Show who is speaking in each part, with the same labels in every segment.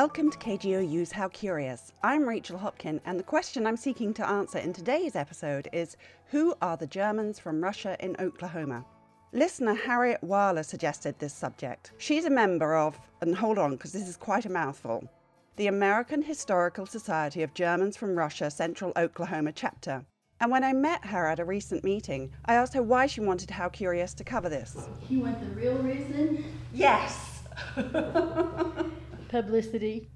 Speaker 1: Welcome to KGOU's How Curious. I'm Rachel Hopkin, and the question I'm seeking to answer in today's episode is Who are the Germans from Russia in Oklahoma? Listener Harriet Weiler suggested this subject. She's a member of, and hold on because this is quite a mouthful, the American Historical Society of Germans from Russia Central Oklahoma chapter. And when I met her at a recent meeting, I asked her why she wanted How Curious to cover this.
Speaker 2: You want the real reason?
Speaker 1: Yes!
Speaker 2: Publicity.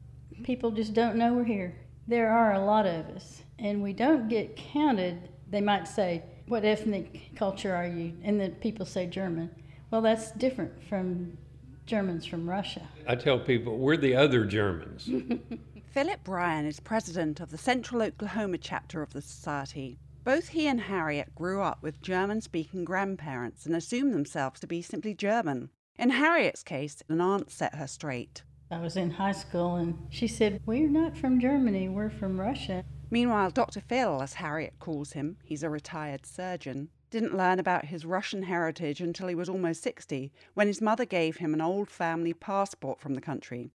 Speaker 2: People just don't know we're here. There are a lot of us, and we don't get counted. They might say, What ethnic culture are you? And then people say German. Well, that's different from Germans from Russia.
Speaker 3: I tell people we're the other Germans.
Speaker 1: Philip Bryan is president of the Central Oklahoma chapter of the Society. Both he and Harriet grew up with German speaking grandparents and assumed themselves to be simply German. In Harriet's case, an aunt set her straight.
Speaker 2: I was in high school and she said, We're not from Germany, we're from Russia.
Speaker 1: Meanwhile, Dr. Phil, as Harriet calls him, he's a retired surgeon, didn't learn about his Russian heritage until he was almost 60, when his mother gave him an old family passport from the country.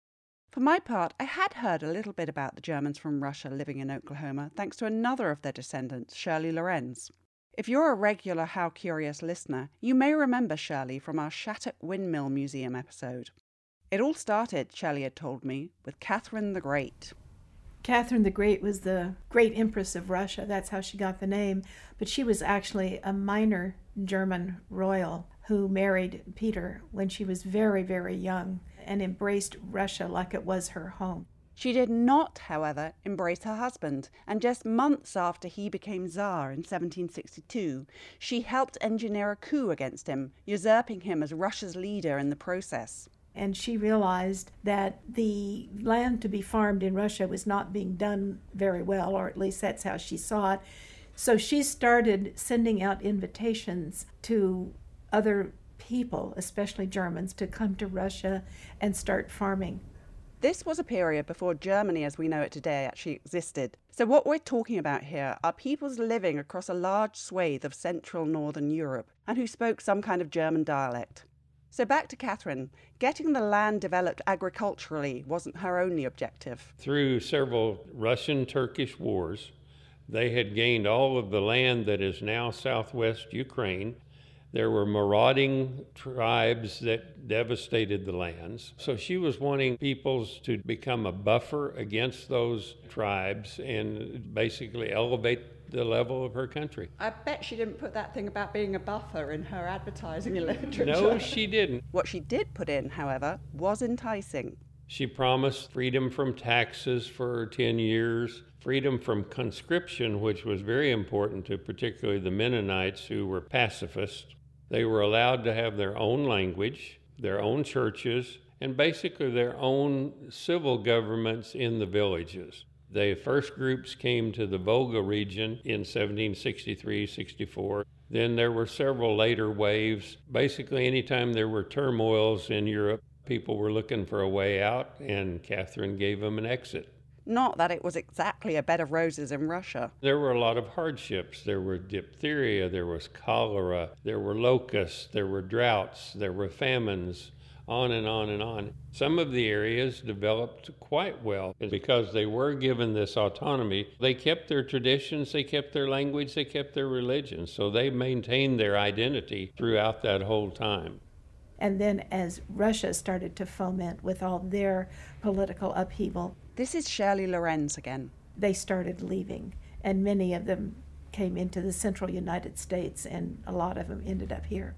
Speaker 1: For my part, I had heard a little bit about the Germans from Russia living in Oklahoma thanks to another of their descendants, Shirley Lorenz. If you're a regular How Curious listener, you may remember Shirley from our Shattuck Windmill Museum episode. It all started, Shirley had told me, with Catherine the Great.
Speaker 4: Catherine the Great was the great empress of Russia. That's how she got the name. But she was actually a minor German royal who married Peter when she was very, very young and embraced Russia like it was her home.
Speaker 1: She did not, however, embrace her husband, and just months after he became Tsar in 1762, she helped engineer a coup against him, usurping him as Russia's leader in the process
Speaker 4: and she realized that the land to be farmed in Russia was not being done very well, or at least that's how she saw it. So she started sending out invitations to other people, especially Germans, to come to Russia and start farming.
Speaker 1: This was a period before Germany as we know it today actually existed. So, what we're talking about here are peoples living across a large swathe of central northern Europe and who spoke some kind of German dialect. So back to Catherine. Getting the land developed agriculturally wasn't her only objective.
Speaker 3: Through several Russian Turkish wars, they had gained all of the land that is now southwest Ukraine. There were marauding tribes that devastated the lands. So she was wanting peoples to become a buffer against those tribes and basically elevate the level of her country.
Speaker 1: I bet she didn't put that thing about being a buffer in her advertising literature.
Speaker 3: No, she didn't.
Speaker 1: What she did put in, however, was enticing.
Speaker 3: She promised freedom from taxes for 10 years, freedom from conscription, which was very important to particularly the Mennonites who were pacifists. They were allowed to have their own language, their own churches, and basically their own civil governments in the villages. The first groups came to the Volga region in 1763 64. Then there were several later waves. Basically, anytime there were turmoils in Europe, people were looking for a way out, and Catherine gave them an exit.
Speaker 1: Not that it was exactly a bed of roses in Russia.
Speaker 3: There were a lot of hardships. There were diphtheria, there was cholera, there were locusts, there were droughts, there were famines on and on and on. Some of the areas developed quite well because they were given this autonomy. They kept their traditions, they kept their language, they kept their religion. So they maintained their identity throughout that whole time.
Speaker 4: And then as Russia started to foment with all their political upheaval,
Speaker 1: this is Shirley Lorenz again.
Speaker 4: They started leaving, and many of them came into the central United States, and a lot of them ended up here.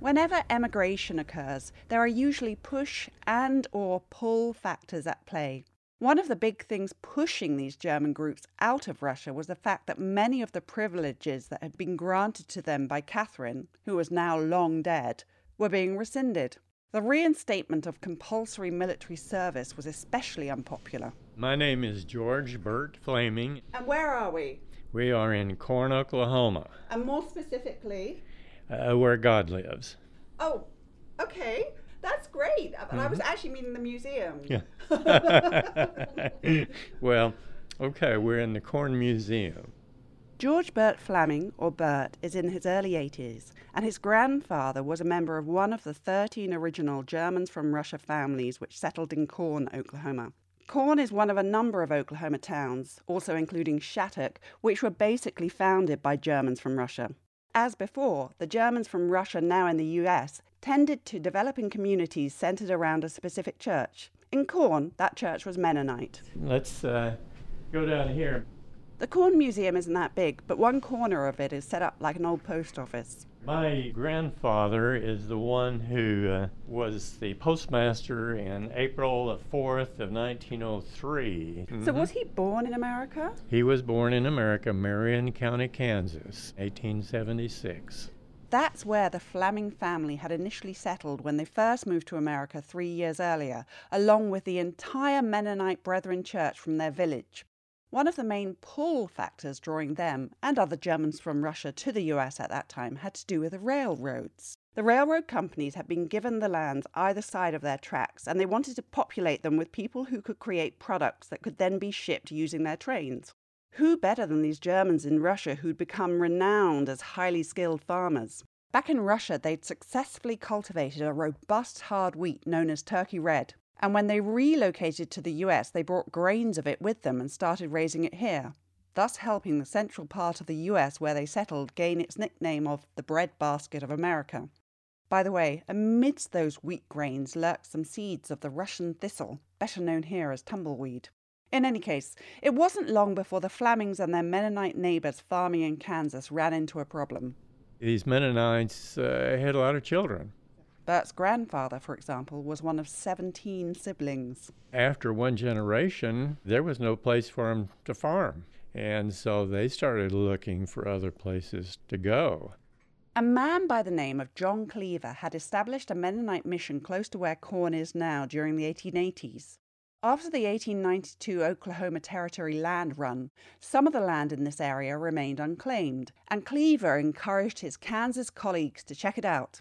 Speaker 1: Whenever emigration occurs, there are usually push and or pull factors at play. One of the big things pushing these German groups out of Russia was the fact that many of the privileges that had been granted to them by Catherine, who was now long dead, were being rescinded. The reinstatement of compulsory military service was especially unpopular.
Speaker 5: My name is George Burt Flaming.
Speaker 1: And where are we?
Speaker 5: We are in Corn, Oklahoma.
Speaker 1: And more specifically?
Speaker 5: Uh, where God lives.
Speaker 1: Oh, okay. That's great. But mm-hmm. I was mm-hmm. actually meaning the museum.
Speaker 5: Yeah. well, okay, we're in the Corn Museum.
Speaker 1: George Burt Flaming, or Burt, is in his early 80s, and his grandfather was a member of one of the 13 original Germans from Russia families which settled in Corn, Oklahoma. Corn is one of a number of Oklahoma towns, also including Shattuck, which were basically founded by Germans from Russia. As before, the Germans from Russia, now in the US, tended to develop in communities centered around a specific church. In Corn, that church was Mennonite.
Speaker 5: Let's uh, go down here.
Speaker 1: The Corn Museum isn't that big, but one corner of it is set up like an old post office.
Speaker 5: My grandfather is the one who uh, was the postmaster in April the 4th of 1903.
Speaker 1: So,
Speaker 5: Mhm.
Speaker 1: was he born in America?
Speaker 5: He was born in America, Marion County, Kansas, 1876.
Speaker 1: That's where the Flaming family had initially settled when they first moved to America three years earlier, along with the entire Mennonite Brethren Church from their village. One of the main pull factors drawing them and other Germans from Russia to the US at that time had to do with the railroads. The railroad companies had been given the lands either side of their tracks, and they wanted to populate them with people who could create products that could then be shipped using their trains. Who better than these Germans in Russia who'd become renowned as highly skilled farmers? Back in Russia, they'd successfully cultivated a robust hard wheat known as Turkey Red. And when they relocated to the US, they brought grains of it with them and started raising it here, thus helping the central part of the US where they settled gain its nickname of the breadbasket of America. By the way, amidst those wheat grains lurked some seeds of the Russian thistle, better known here as tumbleweed. In any case, it wasn't long before the Flamings and their Mennonite neighbors farming in Kansas ran into a problem.
Speaker 5: These Mennonites uh, had a lot of children.
Speaker 1: Bert's grandfather, for example, was one of 17 siblings.
Speaker 5: After one generation, there was no place for him to farm. And so they started looking for other places to go.
Speaker 1: A man by the name of John Cleaver had established a Mennonite mission close to where Corn is now during the 1880s. After the 1892 Oklahoma Territory land run, some of the land in this area remained unclaimed, and Cleaver encouraged his Kansas colleagues to check it out.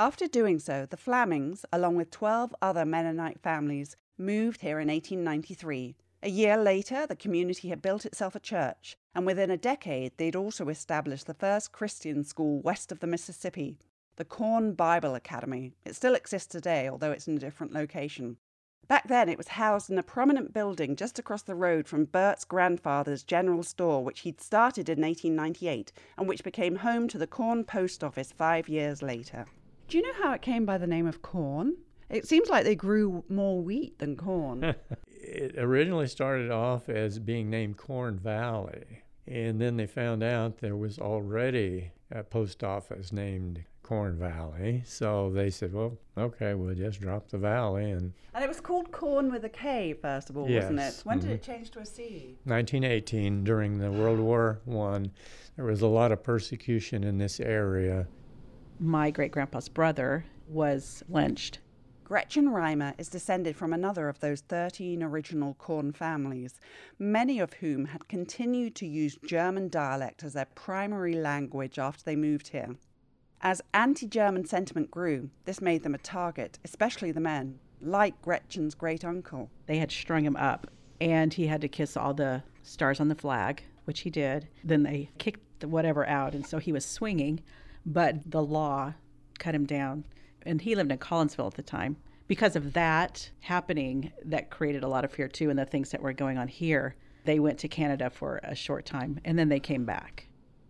Speaker 1: After doing so, the Flamings, along with 12 other Mennonite families, moved here in 1893. A year later, the community had built itself a church, and within a decade, they'd also established the first Christian school west of the Mississippi, the Corn Bible Academy. It still exists today, although it's in a different location. Back then, it was housed in a prominent building just across the road from Bert's grandfather's general store, which he'd started in 1898 and which became home to the Corn Post Office five years later. Do you know how it came by the name of corn? It seems like they grew more wheat than corn.
Speaker 5: It originally started off as being named Corn Valley. And then they found out there was already a post office named Corn Valley. So they said, well, okay, we'll just drop the valley. And
Speaker 1: and it was called corn with a K, first of all, wasn't it?
Speaker 5: Yes,
Speaker 1: When did
Speaker 5: mhm.
Speaker 1: it change to a C?
Speaker 5: 1918, during the World War One, there was a lot of persecution in this area.
Speaker 6: My great grandpa's brother was lynched.
Speaker 1: Gretchen Reimer is descended from another of those 13 original Corn families, many of whom had continued to use German dialect as their primary language after they moved here. As anti German sentiment grew, this made them a target, especially the men, like Gretchen's great uncle.
Speaker 6: They had strung him up, and he had to kiss all the stars on the flag, which he did. Then they kicked the whatever out, and so he was swinging, but the law cut him down. And he lived in Collinsville at the time. Because of that happening, that created a lot of fear too, and the things that were going on here. They went to Canada for a short time, and then they came back.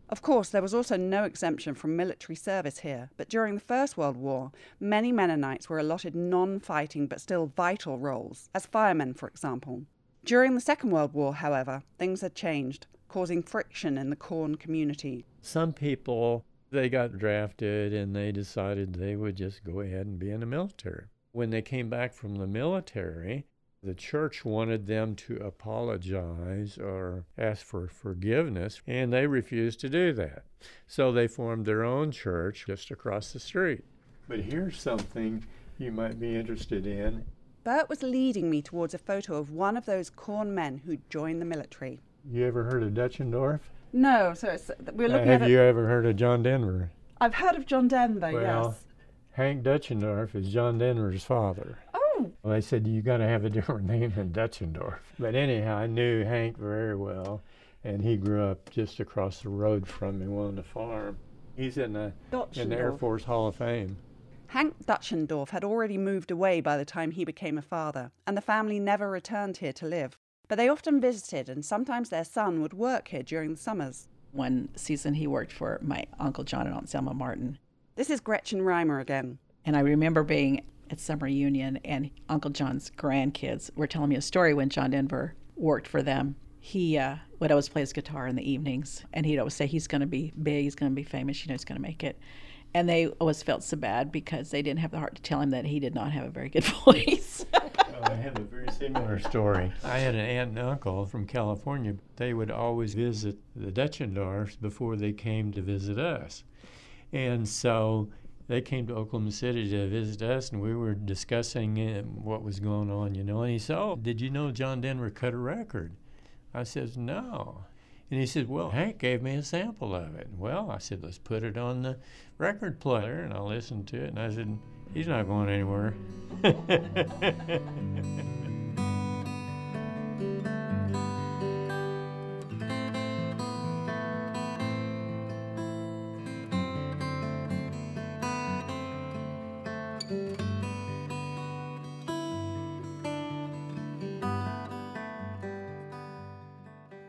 Speaker 1: Of course, there was also no exemption from military service here, but during the First World War, many Mennonites were allotted non fighting but still vital roles, as firemen, for example. During the Second World War, however, things had changed, causing friction in the Corn community.
Speaker 5: Some people, they got drafted and they decided they would just go ahead and be in the military. When they came back from the military, the church wanted them to apologize or ask for forgiveness, and they refused to do that. So they formed their own church just across the street. But here's something you might be interested in.
Speaker 1: Bert was leading me towards a photo of one of those Corn men who'd joined the military.
Speaker 5: You ever heard of Deutschendorf?
Speaker 1: No, so it's, we're
Speaker 5: Uh,
Speaker 1: looking
Speaker 5: have
Speaker 1: at.
Speaker 5: you ever heard of John Denver?
Speaker 1: I've heard of John Denver,
Speaker 5: Well,
Speaker 1: yes.
Speaker 5: Hank Deutschendorf is John Denver's father.
Speaker 1: Oh,
Speaker 5: Well, they said you got to have a different name than Deutschendorf. But anyhow, I knew Hank very well, and he grew up just across the road from me on the farm. He's in the in the Air Force Hall of Fame.
Speaker 1: Hank Deutschendorf had already moved away by the time he became a father, and the family never returned here to live. But they often visited, and sometimes their son would work here during the summers.
Speaker 6: One season he worked for my Uncle John and Aunt Selma Martin.
Speaker 1: This is Gretchen Reimer again.
Speaker 6: And I remember being at summer union, and Uncle John's grandkids were telling me a story when John Denver worked for them. He uh, would always play his guitar in the evenings, and he'd always say he's going to be big, he's going to be famous, you know, he's going to make it. And they always felt so bad because they didn't have the heart to tell him that he did not have a very good voice.
Speaker 5: I have a very similar story. I had an aunt and uncle from California. They would always visit the Deutschendorfs before they came to visit us. And so they came to Oklahoma City to visit us, and we were discussing uh, what was going on, you know. And he said, Oh, did you know John Denver cut a record? I says, No. And he said, Well, Hank gave me a sample of it. Well, I said, Let's put it on the record player. And I listened to it, and I said, He's not going anywhere.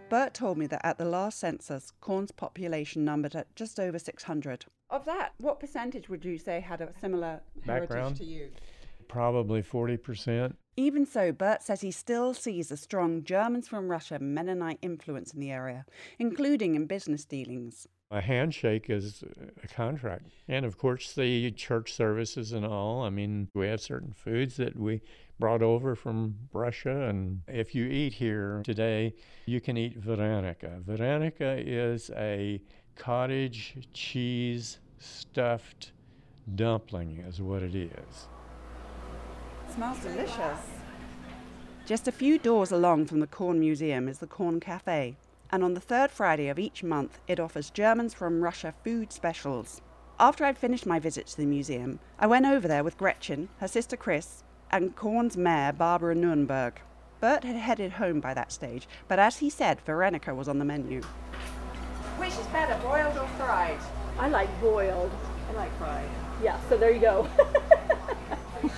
Speaker 1: Bert told me that at the last census, Corn's population numbered at just over 600. Of that, what percentage would you say had a similar
Speaker 5: Background?
Speaker 1: heritage to you?
Speaker 5: Probably 40%.
Speaker 1: Even so, Bert says he still sees a strong Germans from Russia Mennonite influence in the area, including in business dealings.
Speaker 5: A handshake is a contract. And of course, the church services and all. I mean, we have certain foods that we brought over from Russia. And if you eat here today, you can eat Varenika. Varenika is a cottage cheese stuffed dumpling, is what it is.
Speaker 1: Smells delicious. Just a few doors along from the Corn Museum is the Corn Cafe, and on the third Friday of each month, it offers Germans from Russia food specials. After I'd finished my visit to the museum, I went over there with Gretchen, her sister Chris, and Corn's mayor, Barbara Nurnberg. Bert had headed home by that stage, but as he said, Varenika was on the menu. Which is better, boiled or fried?
Speaker 7: I like boiled.
Speaker 1: I like fried.
Speaker 7: Yeah, so there you go.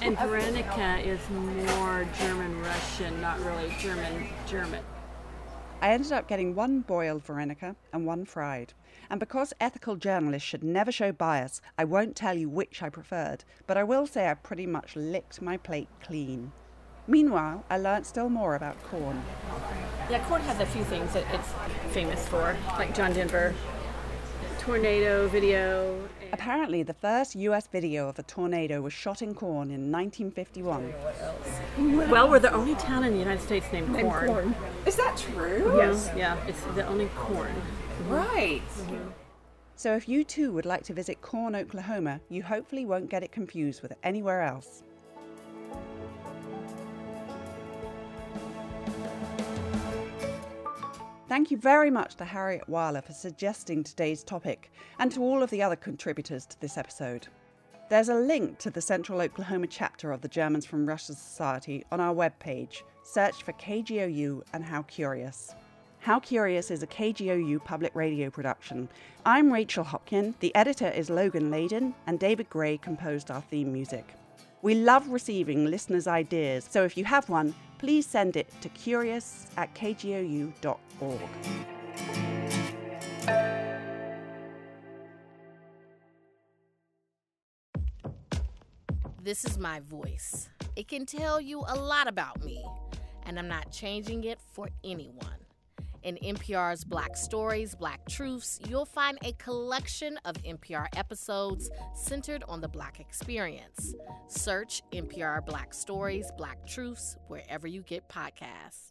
Speaker 8: And Varenika is more German Russian, not really German German.
Speaker 1: I ended up getting one boiled Varenika and one fried. And because ethical journalists should never show bias, I won't tell you which I preferred, but I will say I pretty much licked my plate clean. Meanwhile, I learnt still more about corn.
Speaker 8: Yeah, corn has a few things that it's famous for, like John Denver, tornado video. and-
Speaker 1: Apparently, the first US video of a tornado was shot in corn in 1951.
Speaker 8: Well, we're the only town in the United States named,
Speaker 7: And
Speaker 8: Corn.
Speaker 7: corn.
Speaker 1: Is that true?
Speaker 8: Yes, yeah, it's the only corn.
Speaker 1: Right. So if you too would like to visit Corn, Oklahoma, you hopefully won't get it confused with anywhere else. Thank you very much to Harriet Weiler for suggesting today's topic and to all of the other contributors to this episode. There's a link to the Central Oklahoma chapter of the Germans from Russia Society on our webpage. Search for KGOU and How Curious. How Curious is a KGOU public radio production. I'm Rachel Hopkin, the editor is Logan Layden, and David Gray composed our theme music. We love receiving listeners' ideas, so if you have one, please send it to curious at kgou.org.
Speaker 9: This is my voice. It can tell you a lot about me, and I'm not changing it for anyone. In NPR's Black Stories, Black Truths, you'll find a collection of NPR episodes centered on the Black experience. Search NPR Black Stories, Black Truths wherever you get podcasts.